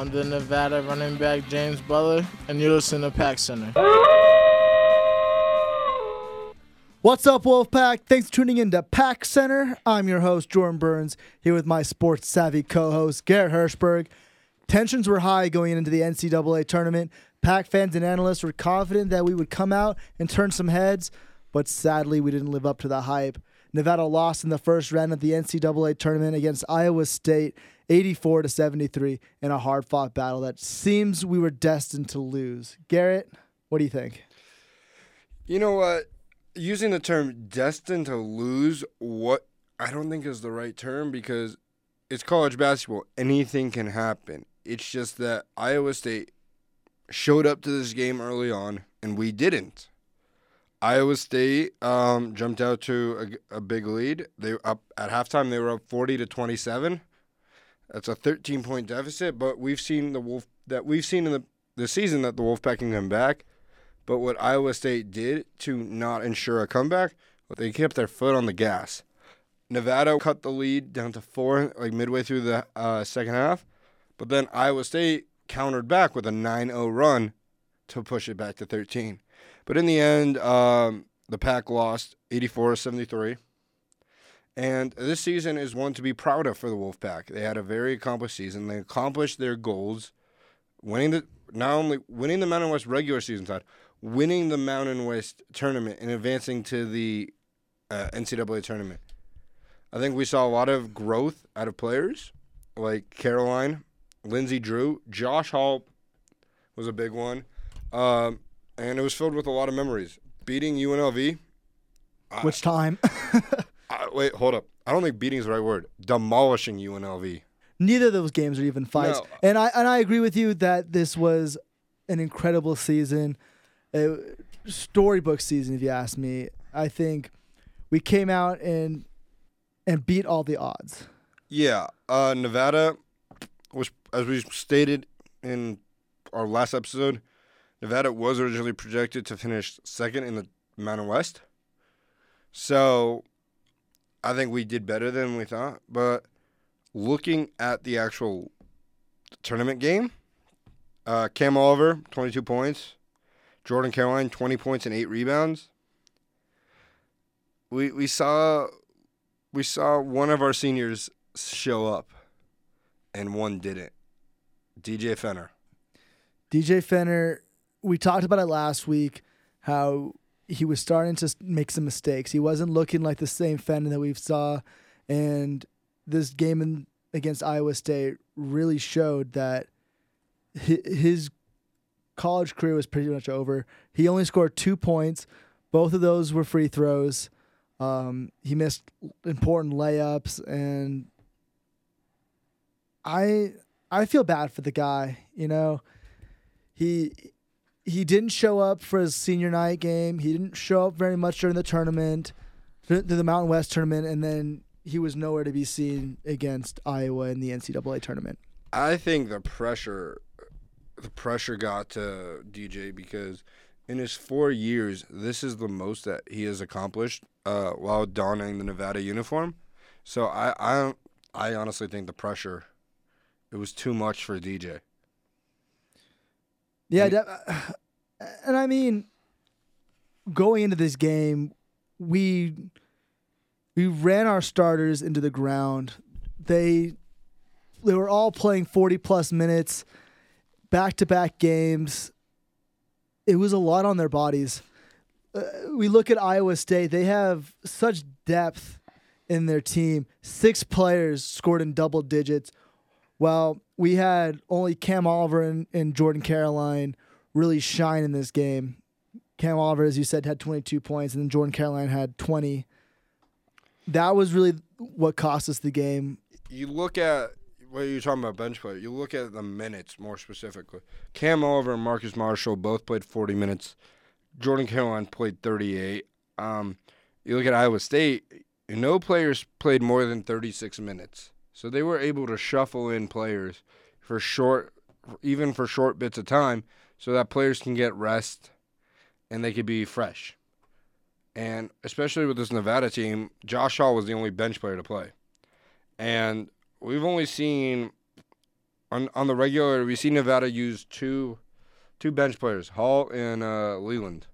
I'm the Nevada running back James Butler, and you're listening to Pack Center. What's up, Wolfpack? Thanks for tuning in to Pack Center. I'm your host, Jordan Burns, here with my sports savvy co host, Garrett Hirschberg. Tensions were high going into the NCAA tournament. Pack fans and analysts were confident that we would come out and turn some heads, but sadly, we didn't live up to the hype. Nevada lost in the first round of the NCAA tournament against Iowa State, 84 to 73, in a hard fought battle that seems we were destined to lose. Garrett, what do you think? You know what? Using the term destined to lose, what I don't think is the right term because it's college basketball. Anything can happen. It's just that Iowa State showed up to this game early on and we didn't. Iowa State um, jumped out to a, a, big lead. They up at halftime. They were up forty to twenty seven. That's a thirteen point deficit. But we've seen the Wolf that we've seen in the the season that the Wolfpack can come back. But what Iowa State did to not ensure a comeback, well, they kept their foot on the gas. Nevada cut the lead down to four, like midway through the uh, second half. But then Iowa State countered back with a 9 0 run to push it back to 13. But in the end, um, the Pack lost 84 73. And this season is one to be proud of for the Wolfpack. They had a very accomplished season. They accomplished their goals, winning the not only winning the Mountain West regular season side, winning the Mountain West tournament and advancing to the uh, NCAA tournament. I think we saw a lot of growth out of players like Caroline, Lindsey Drew, Josh Hall was a big one, um, and it was filled with a lot of memories. Beating UNLV. Which I, time? Wait, hold up. I don't think beating is the right word. Demolishing UNLV. Neither of those games are even fights, no. and I and I agree with you that this was an incredible season a storybook season, if you ask me. I think we came out and and beat all the odds. Yeah, uh, Nevada was, as we stated in our last episode, Nevada was originally projected to finish second in the Mountain West. So, I think we did better than we thought. But looking at the actual tournament game, uh, Cam Oliver, 22 points. Jordan Caroline, 20 points and eight rebounds. We we saw we saw one of our seniors show up, and one didn't. DJ Fenner. DJ Fenner. We talked about it last week. How he was starting to make some mistakes. He wasn't looking like the same Fenner that we saw, and this game in, against Iowa State really showed that his college career was pretty much over. He only scored two points. Both of those were free throws. Um, he missed important layups, and I I feel bad for the guy. You know, he he didn't show up for his senior night game. He didn't show up very much during the tournament, to the Mountain West tournament, and then he was nowhere to be seen against Iowa in the NCAA tournament. I think the pressure the pressure got to DJ because in his four years, this is the most that he has accomplished uh, while donning the Nevada uniform. So I, I, I honestly think the pressure, it was too much for DJ. Yeah, and, that, and I mean, going into this game, we we ran our starters into the ground. They they were all playing 40 plus minutes back to back games. It was a lot on their bodies. Uh, we look at Iowa State, they have such depth in their team. Six players scored in double digits. Well, we had only Cam Oliver and, and Jordan Caroline really shine in this game. Cam Oliver, as you said, had 22 points, and then Jordan Caroline had 20. That was really what cost us the game. You look at what you're talking about bench play, you look at the minutes more specifically. Cam Oliver and Marcus Marshall both played 40 minutes. Jordan Caroline played 38. Um, you look at Iowa State, no players played more than 36 minutes. So they were able to shuffle in players for short, even for short bits of time, so that players can get rest and they could be fresh. And especially with this Nevada team, Josh Hall was the only bench player to play. And we've only seen on on the regular, we see Nevada use two two bench players, Hall and uh, Leland.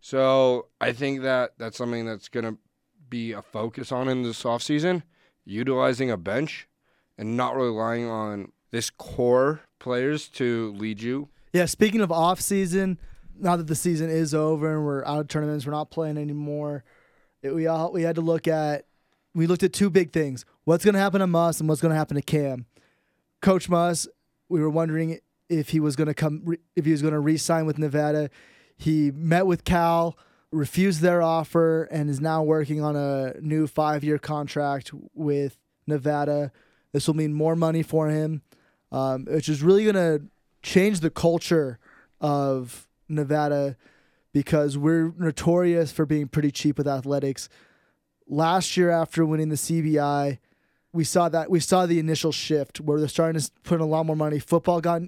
So I think that that's something that's gonna be a focus on in this offseason, utilizing a bench and not relying on this core players to lead you. Yeah, speaking of off season, now that the season is over and we're out of tournaments, we're not playing anymore. It, we all we had to look at we looked at two big things: what's going to happen to Muss and what's going to happen to Cam. Coach Muss, we were wondering if he was going to come, if he was going to re-sign with Nevada. He met with Cal, refused their offer, and is now working on a new five-year contract with Nevada. This will mean more money for him, um, which is really going to change the culture of Nevada because we're notorious for being pretty cheap with athletics. Last year, after winning the CBI, we saw that we saw the initial shift where they're starting to put in a lot more money. Football got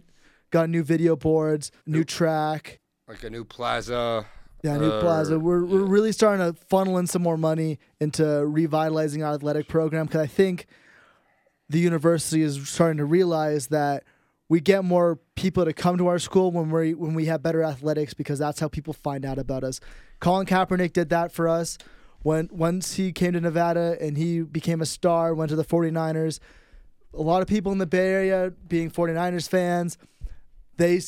got new video boards, new track, like a new plaza. Yeah, new uh, plaza. We're yeah. we're really starting to funnel in some more money into revitalizing our athletic program because I think the university is starting to realize that we get more people to come to our school when we when we have better athletics because that's how people find out about us. Colin Kaepernick did that for us when once he came to Nevada and he became a star, went to the 49ers. A lot of people in the Bay Area being 49ers fans, they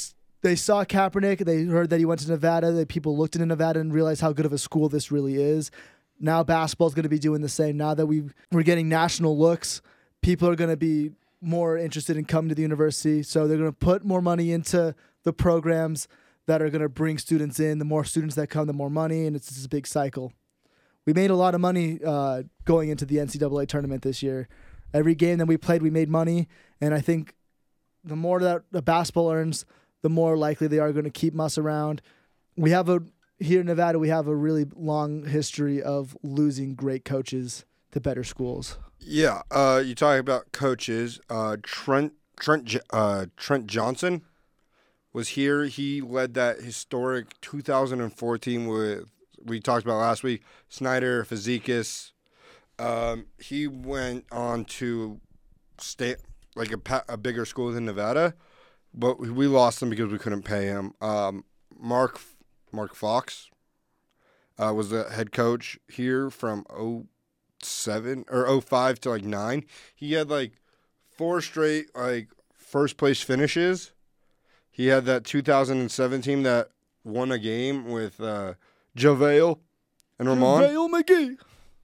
they saw Kaepernick, they heard that he went to Nevada, that people looked into Nevada and realized how good of a school this really is. Now basketball's going to be doing the same. Now that we we're getting national looks, people are going to be more interested in coming to the university. So they're going to put more money into the programs that are going to bring students in. The more students that come, the more money, and it's just a big cycle. We made a lot of money uh, going into the NCAA tournament this year. Every game that we played, we made money, and I think the more that the basketball earns, the more likely they are going to keep us around. We have a here in Nevada, we have a really long history of losing great coaches to better schools. Yeah, uh, you talking about coaches. Uh, Trent Trent uh, Trent Johnson was here. He led that historic 2014 with we talked about last week. Snyder, Fazekas. Um, he went on to stay like a, a bigger school than Nevada, but we lost him because we couldn't pay him. Um, Mark Mark Fox uh, was the head coach here from 07 or 05 to like 9. He had like four straight like first place finishes. He had that 2007 team that won a game with uh, JaVale and Ramon. JaVale McGee.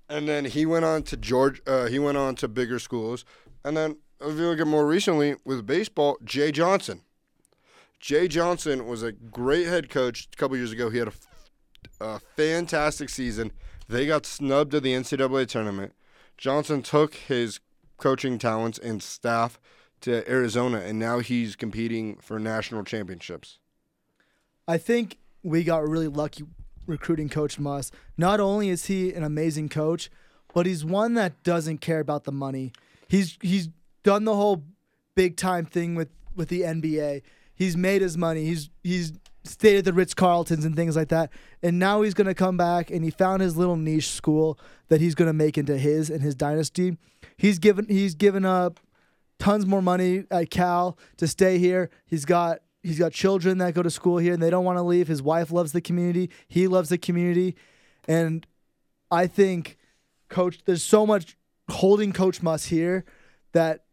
And then he went on to George. Uh, he went on to bigger schools. And then if you look at more recently with baseball, Jay Johnson. Jay Johnson was a great head coach a couple years ago. He had a, a fantastic season. They got snubbed to the NCAA tournament. Johnson took his coaching talents and staff to Arizona, and now he's competing for national championships. I think we got really lucky recruiting Coach Muss. Not only is he an amazing coach, but he's one that doesn't care about the money. He's he's done the whole big time thing with with the NBA. He's made his money. He's he's stayed at the Ritz Carltons and things like that. And now he's gonna come back and he found his little niche school that he's gonna make into his and his dynasty. He's given he's given up tons more money at Cal to stay here. He's got he's got children that go to school here and they don't want to leave. His wife loves the community. He loves the community. And I think coach there's so much holding coach Muss here that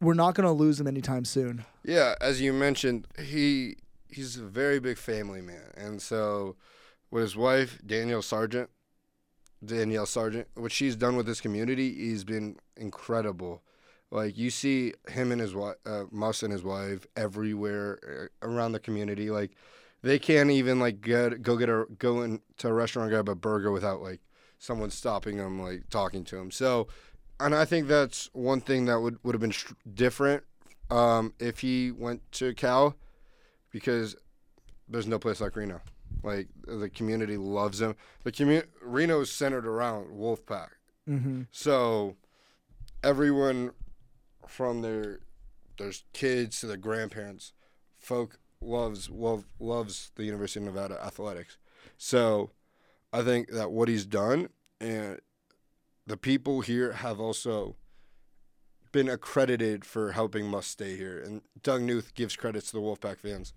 we're not going to lose him anytime soon. Yeah, as you mentioned, he he's a very big family man, and so with his wife Danielle Sargent, Danielle Sargent, what she's done with this community he's been incredible. Like you see him and his wife, uh, and his wife everywhere uh, around the community. Like they can't even like get go get a go into a restaurant and grab a burger without like someone stopping them, like talking to him. So, and I think that's one thing that would would have been sh- different um, if he went to Cal, because there's no place like Reno. Like the community loves him. The community Reno is centered around Wolfpack. Mm-hmm. So everyone from their there's kids to their grandparents, folk loves love, loves the University of Nevada athletics. So I think that what he's done and the people here have also been accredited for helping Muss stay here, and Doug Knuth gives credits to the Wolfpack fans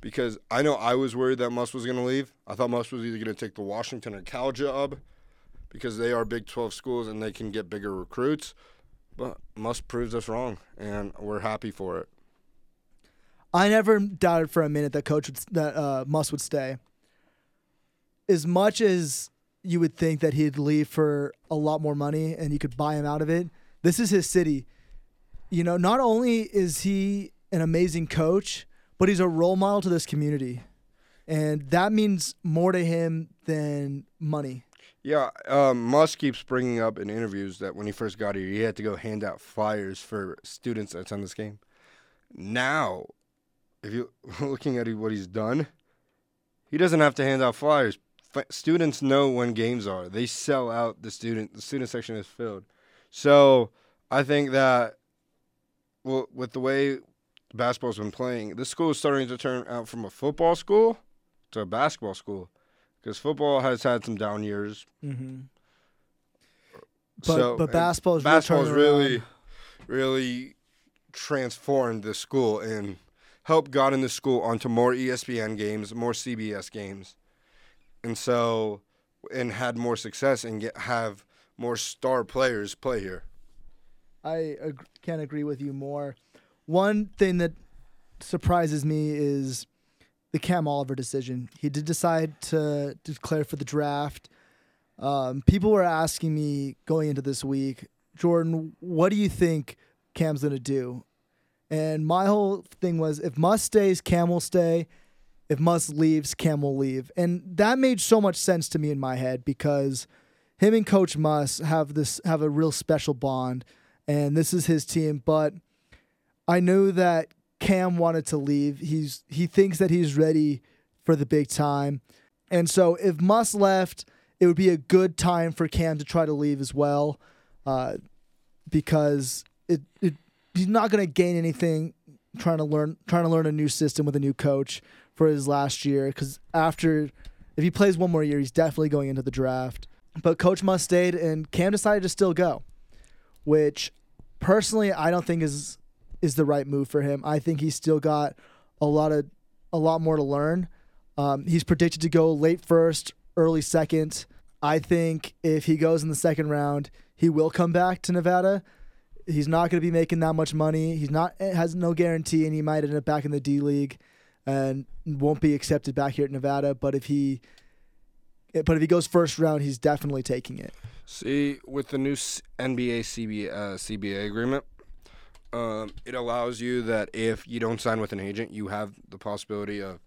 because I know I was worried that Muss was going to leave. I thought Muss was either going to take the Washington or Cal job because they are Big 12 schools and they can get bigger recruits. But Muss proves us wrong, and we're happy for it. I never doubted for a minute that coach would, that uh, Muss would stay. As much as you would think that he'd leave for a lot more money and you could buy him out of it, this is his city. You know, not only is he an amazing coach, but he's a role model to this community. And that means more to him than money. Yeah, um, keeps bringing up in interviews that when he first got here, he had to go hand out flyers for students that attend this game. Now, if you're looking at what he's done, he doesn't have to hand out flyers. F- students know when games are. They sell out the student. The student section is filled. So I think that, well, with the way basketball's been playing, this school is starting to turn out from a football school to a basketball school because football has had some down years. Mm-hmm. But, so but basketball is basketball's really, really, really transformed the school and helped gotten the school onto more ESPN games, more CBS games, and so and had more success and get have more star players play here. I ag- can't agree with you more. One thing that surprises me is the Cam Oliver decision. He did decide to declare for the draft. Um, people were asking me going into this week, Jordan, what do you think Cam's going to do? And my whole thing was if Muss stays, Cam will stay. If Muss leaves, Cam will leave. And that made so much sense to me in my head because him and Coach Muss have this have a real special bond, and this is his team. But I know that Cam wanted to leave. He's he thinks that he's ready for the big time, and so if Muss left, it would be a good time for Cam to try to leave as well, uh, because it, it he's not going to gain anything trying to learn trying to learn a new system with a new coach for his last year. Because after if he plays one more year, he's definitely going into the draft. But Coach Muss stayed, and Cam decided to still go, which personally I don't think is is the right move for him. I think he's still got a lot of a lot more to learn. Um, he's predicted to go late first, early second. I think if he goes in the second round, he will come back to Nevada. He's not going to be making that much money. He's not has no guarantee, and he might end up back in the D League, and won't be accepted back here at Nevada. But if he, but if he goes first round, he's definitely taking it. See, with the new NBA CBA, uh, CBA agreement, um, it allows you that if you don't sign with an agent, you have the possibility of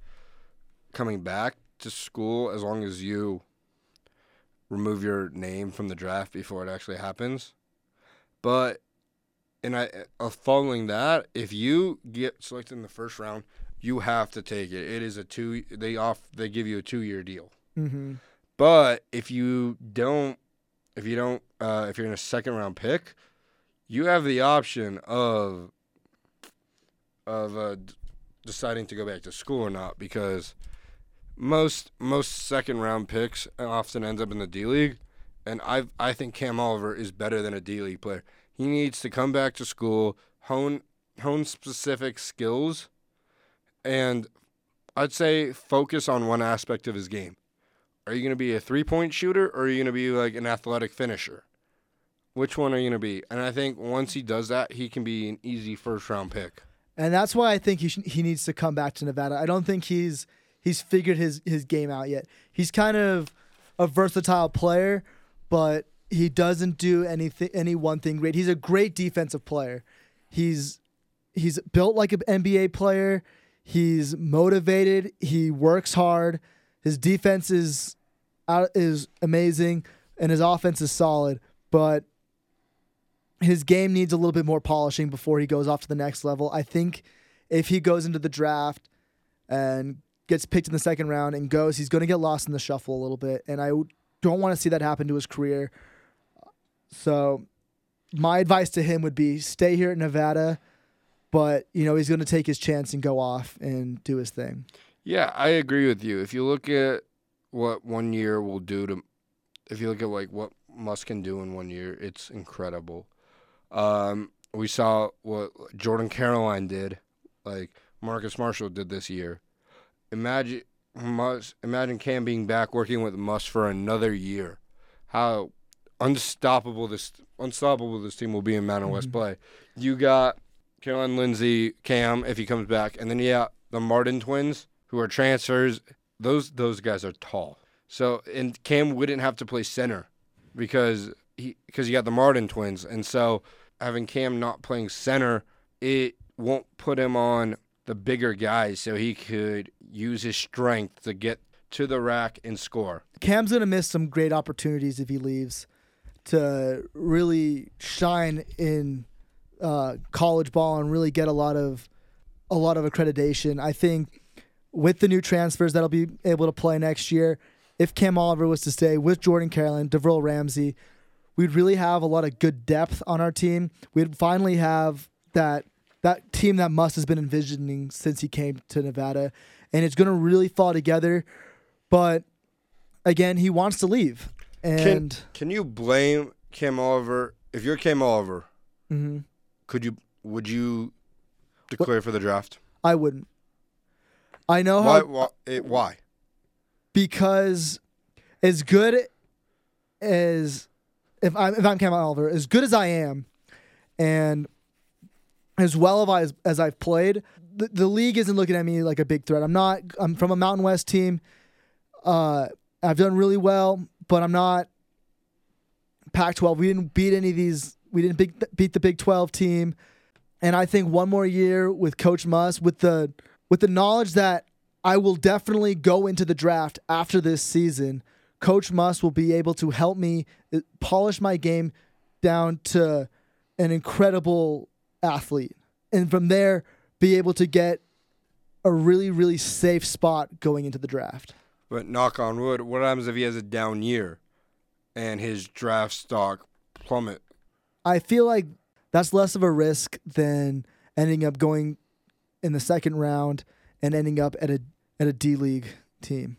coming back to school as long as you remove your name from the draft before it actually happens. But and I uh, following that, if you get selected in the first round, you have to take it. It is a two. They off. They give you a two year deal. Mm-hmm. But if you don't, if you don't, uh, if you're in a second round pick, you have the option of of uh, d- deciding to go back to school or not because most most second round picks often ends up in the D League, and I I think Cam Oliver is better than a D League player. He needs to come back to school, hone hone specific skills, and I'd say focus on one aspect of his game. Are you going to be a three point shooter or are you going to be like an athletic finisher? Which one are you going to be? And I think once he does that, he can be an easy first round pick. and that's why I think he he needs to come back to Nevada. I don't think he's he's figured his his game out yet. He's kind of a versatile player, but he doesn't do anything any one thing great. He's a great defensive player. He's he's built like an NBA player. He's motivated. He works hard. His defense is out is amazing, and his offense is solid. But his game needs a little bit more polishing before he goes off to the next level. I think if he goes into the draft and gets picked in the second round and goes, he's going to get lost in the shuffle a little bit, and I don't want to see that happen to his career. So, my advice to him would be stay here at Nevada, but you know he's going to take his chance and go off and do his thing. Yeah, I agree with you. If you look at what one year will do to, if you look at like what Muss can do in one year, it's incredible. Um, we saw what Jordan Caroline did, like Marcus Marshall did this year. Imagine Muss, imagine Cam being back working with Muss for another year. How unstoppable this unstoppable this team will be in Mountain West Mhm. play. You got Caroline Lindsey, Cam if he comes back, and then yeah, the Martin twins who are transfers. Those those guys are tall. So and Cam wouldn't have to play center because he because you got the Martin twins, and so having Cam not playing center, it won't put him on the bigger guys, so he could use his strength to get to the rack and score. Cam's gonna miss some great opportunities if he leaves to really shine in uh, college ball and really get a lot of a lot of accreditation. I think with the new transfers that'll be able to play next year, if Cam Oliver was to stay with Jordan Caroline, Devearl Ramsey, we'd really have a lot of good depth on our team. We'd finally have that that team that Muss has been envisioning since he came to Nevada, and it's going to really fall together. But again, he wants to leave, and Can you blame Cam Oliver if you're Cam Oliver? mhm, Could you would you declare for the draft? I wouldn't. I know Why? how Why? It, why? because as good as if I'm if I'm Cam Oliver, as good as I am, and as well as as I've played, the, the league isn't looking at me like a big threat. I'm not. I'm from a Mountain West team. Uh, I've done really well, but I'm not Pac-12. We didn't beat any of these. We didn't beat the, Big 12 team, and I think one more year with Coach Muss, with the with the knowledge that I will definitely go into the draft after this season. Coach Muss will be able to help me uh, polish my game down to an incredible athlete. And from there, be able to get a really, really safe spot going into the draft. But knock on wood, what happens if he has a down year, and his draft stock plummet? I feel like that's less of a risk than ending up going in the second round and ending up at a at a D League team.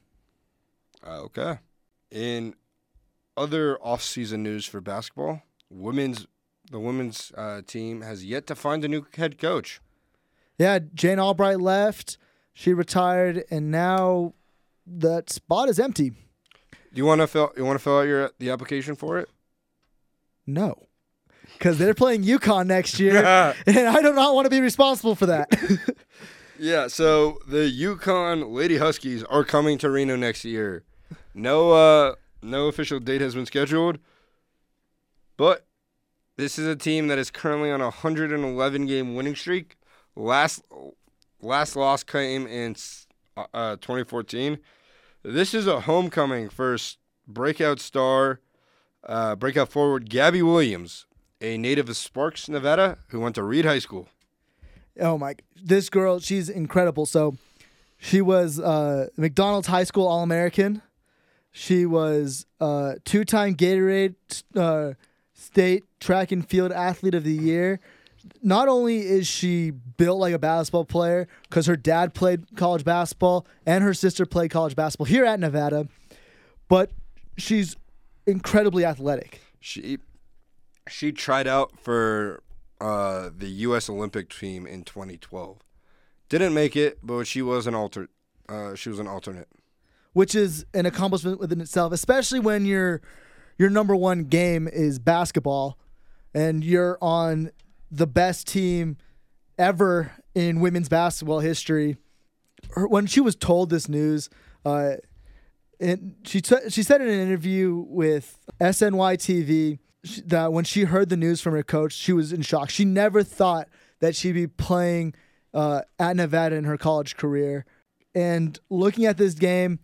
Uh, okay. In other off-season news for basketball, women's the women's uh, team has yet to find a new head coach. Yeah, Jane Albright left. She retired, and now that spot is empty. Do you want to fill? You want to fill out your the application for it? No, because they're playing UConn next year, and I do not want to be responsible for that. Yeah, so the UConn Lady Huskies are coming to Reno next year. No uh no official date has been scheduled. But this is a team that is currently on a 111 game winning streak. Last last loss came in uh, 2014. This is a homecoming for breakout star uh, breakout forward Gabby Williams, a native of Sparks, Nevada, who went to Reed High School. oh my, this girl, she's incredible. So, she was uh, McDonald's High School All American. She was uh, two-time Gatorade uh, State Track and Field Athlete of the Year. Not only is she built like a basketball player, because her dad played college basketball and her sister played college basketball here at Nevada, but she's incredibly athletic. She she tried out for uh, the U.S. Olympic team in 2012. Didn't make it, but she was an alter. Uh, she was an alternate. which is an accomplishment within itself, especially when your your number one game is basketball, and you're on the best team ever in women's basketball history. Her, when she was told this news, uh, and she t- she said in an interview with SNY TV that when she heard the news from her coach, she was in shock. She never thought that she'd be playing uh, at Nevada in her college career. And looking at this game,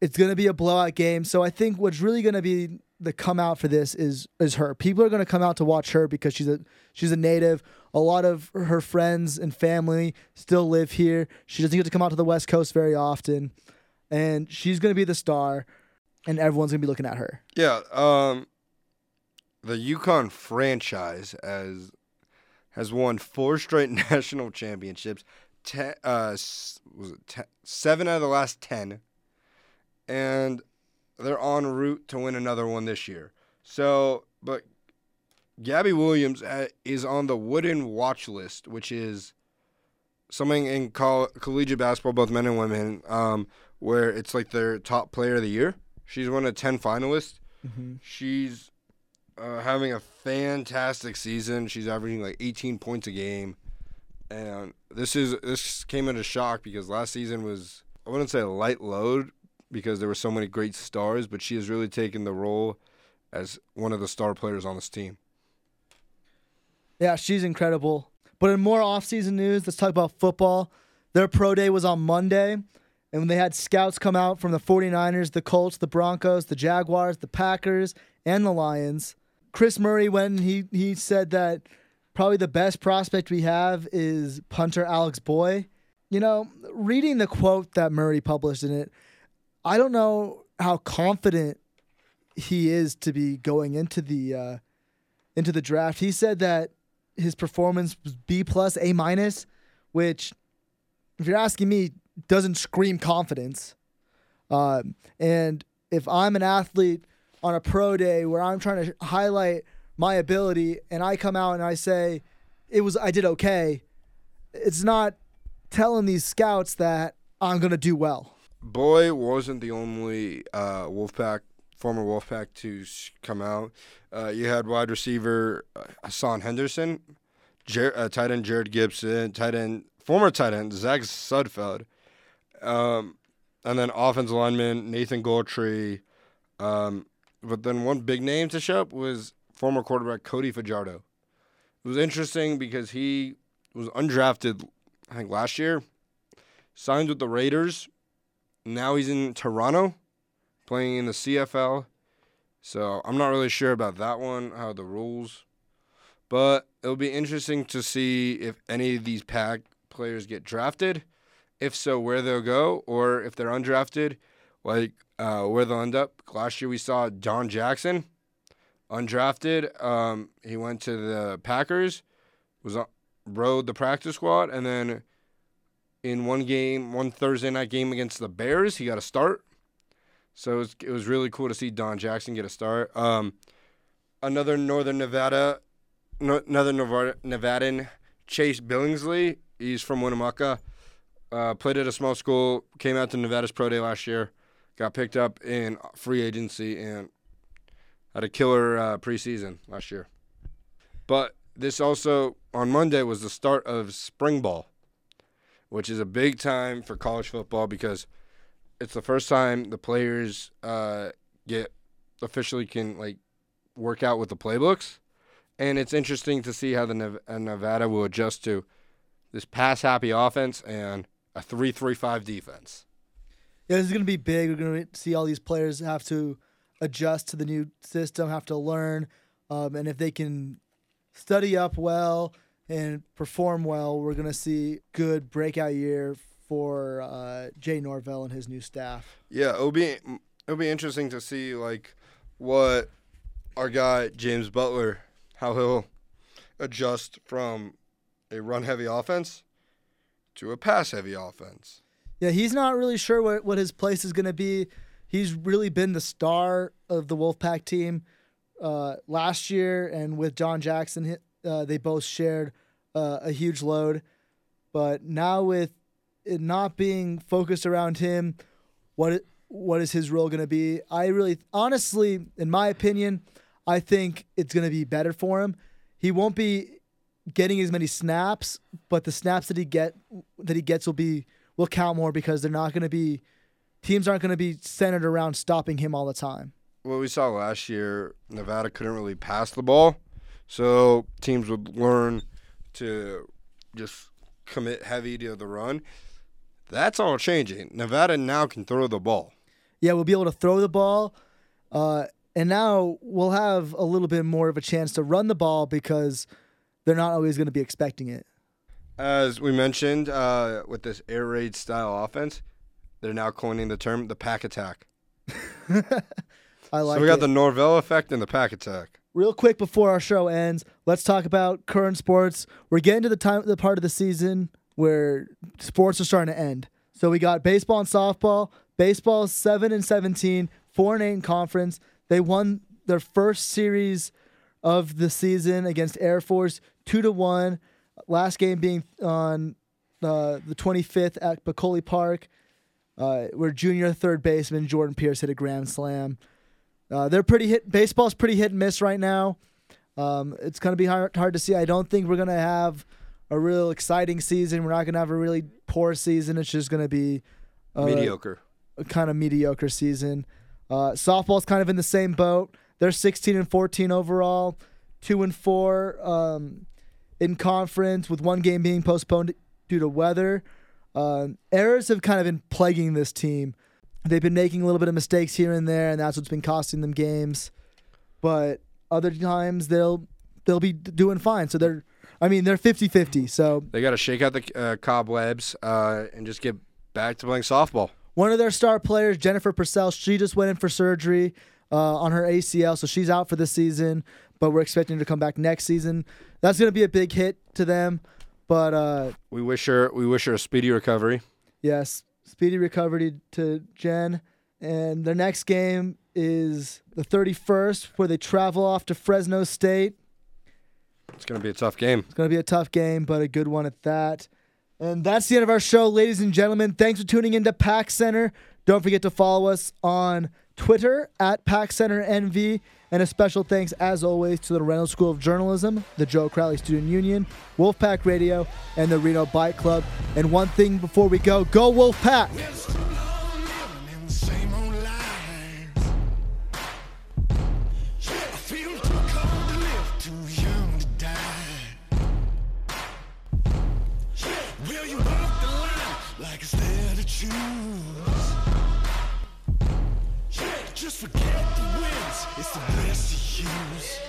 it's going to be a blowout game. So I think what's really going to be the come out for this is is her. People are going to come out to watch her because she's a she's a native. A lot of her friends and family still live here. She doesn't get to come out to the West Coast very often, and she's going to be the star, and everyone's going to be looking at her. Yeah. Um, the UConn franchise has has won four straight national championships. Ten, uh, was it ten, seven out of the last ten, and they're en route to win another one this year. So, but Gabby Williams uh, is on the Wooden Watch list, which is something in coll- collegiate basketball, both men and women, um, where it's like their top player of the year. She's one of 10 finalists. Mm-hmm. She's uh, having a fantastic season. She's averaging like 18 points a game. And this is this came a shock because last season was I wouldn't say a light load because there were so many great stars, but she has really taken the role as one of the star players on this team. Yeah, she's incredible. But in more off-season news, let's talk about football. Their pro day was on Monday, and when they had scouts come out from the 49ers, the Colts, the Broncos, the Jaguars, the Packers, and the Lions, Chris Murray when he he said that probably the best prospect we have is punter Alex Boy. You know, reading the quote that Murray published in it, I don't know how confident he is to be going into the uh, into the draft. He said that his performance was B plus, A minus, which, if you're asking me, doesn't scream confidence. Um, and if I'm an athlete on a pro day where I'm trying to highlight my ability and I come out and I say it was I did okay, it's not telling these scouts that I'm gonna do well. Boy wasn't the only uh, Wolfpack former Wolfpack to come out. Uh, you had wide receiver uh, Hasaan Henderson, Jer- uh, tight end Jared Gibson, tight end former tight end Zach Sudfeld, um, and then offensive lineman Nathan Goltry. Um, but then one big name to show up was former quarterback Cody Fajardo. It was interesting because he was undrafted, I think last year, signed with the Raiders. Now he's in Toronto, playing in the CFL. So I'm not really sure about that one, how the rules. But it'll be interesting to see if any of these pack players get drafted. If so, where they'll go, or if they're undrafted, like uh, where they'll end up. Last year we saw Don Jackson, undrafted. Um, he went to the Packers, was on, rode the practice squad, and then in one game, one Thursday night game against the Bears, he got a start. So it was, it was really cool to see Don Jackson get a start. Um, another Northern Nevada, no, another Nevada, Nevadan, Chase Billingsley. He's from Winnemucca. Uh, played at a small school. Came out to Nevada's pro day last year. Got picked up in free agency and had a killer uh, preseason last year. But this also on Monday was the start of spring ball, which is a big time for college football because it's the first time the players uh, get officially can like work out with the playbooks, and it's interesting to see how the uh, Nevada will adjust to this pass happy offense and a three three five defense. Yeah, this is going to be big. We're going to see all these players have to adjust to the new system, have to learn, um, and if they can study up well and perform well, we're going to see good breakout year for uh, Jay Norvell and his new staff. Yeah, it'll be it'll be interesting to see like what our guy James Butler how he'll adjust from a run heavy offense to a pass heavy offense. Yeah, he's not really sure what, what his place is going to be. He's really been the star of the Wolfpack team uh, last year, and with John Jackson, uh, they both shared uh, a huge load. But now with it not being focused around him, what what is his role going to be? I really, honestly, in my opinion, I think it's going to be better for him. He won't be getting as many snaps, but the snaps that he get that he gets will be will count more because they're not going to be teams aren't going to be centered around stopping him all the time. What we saw last year, Nevada couldn't really pass the ball, so teams would learn to just commit heavy to the run. That's all changing. Nevada now can throw the ball. Yeah, we'll be able to throw the ball, uh, and now we'll have a little bit more of a chance to run the ball because they're not always going to be expecting it. As we mentioned, uh, with this air raid style offense, they're now coining the term the pack attack. I like so we got it. the Norvell effect and the pack attack. Real quick before our show ends, let's talk about current sports. We're getting to the time, the part of the season where sports are starting to end. So we got baseball and softball. Baseball seven and 17, four and eight in conference. They won their first series of the season against Air Force, two to one. Last game being on uh, the 25th at Peccole Park, uh, where junior third baseman Jordan Pierce hit a grand slam. Uh, they're pretty hit. Baseball's pretty hit and miss right now. Um, it's gonna be hard, hard to see. I don't think we're gonna have a real exciting season. We're not gonna have a really poor season. It's just gonna be a, Mediocre. a kind of mediocre season. Uh, softball's kind of in the same boat. They're 16 and 14 overall, two and four um, in conference, with one game being postponed due to weather. Um, errors have kind of been plaguing this team. They've been making a little bit of mistakes here and there, and that's what's been costing them games. But other times they'll they'll be doing fine. So they're, I mean, they're 50-50. So They got to shake out the uh, cobwebs uh, and just get back to playing softball. One of their star players, Jennifer Purcell, she just went in for surgery uh, on her ACL, so she's out for the season. But we're expecting her to come back next season. That's going to be a big hit to them. But uh, We wish her we wish her a speedy recovery. yes, speedy recovery to Jen. And their next game is the 31st, where they travel off to Fresno State. It's gonna be a tough game. It's going to be a tough game, but a good one at that. And that's the end of our show, ladies and gentlemen. Thanks for tuning into Pack Center. Don't forget to follow us on Twitter at Pack Center NV. And a special thanks, as always, to the Reynolds School of Journalism, the Joe Crowley Student Union, Wolfpack Radio, and the Reno Bike Club. And one thing before we go go Wolfpack! Just forget the wins, it's the best to use.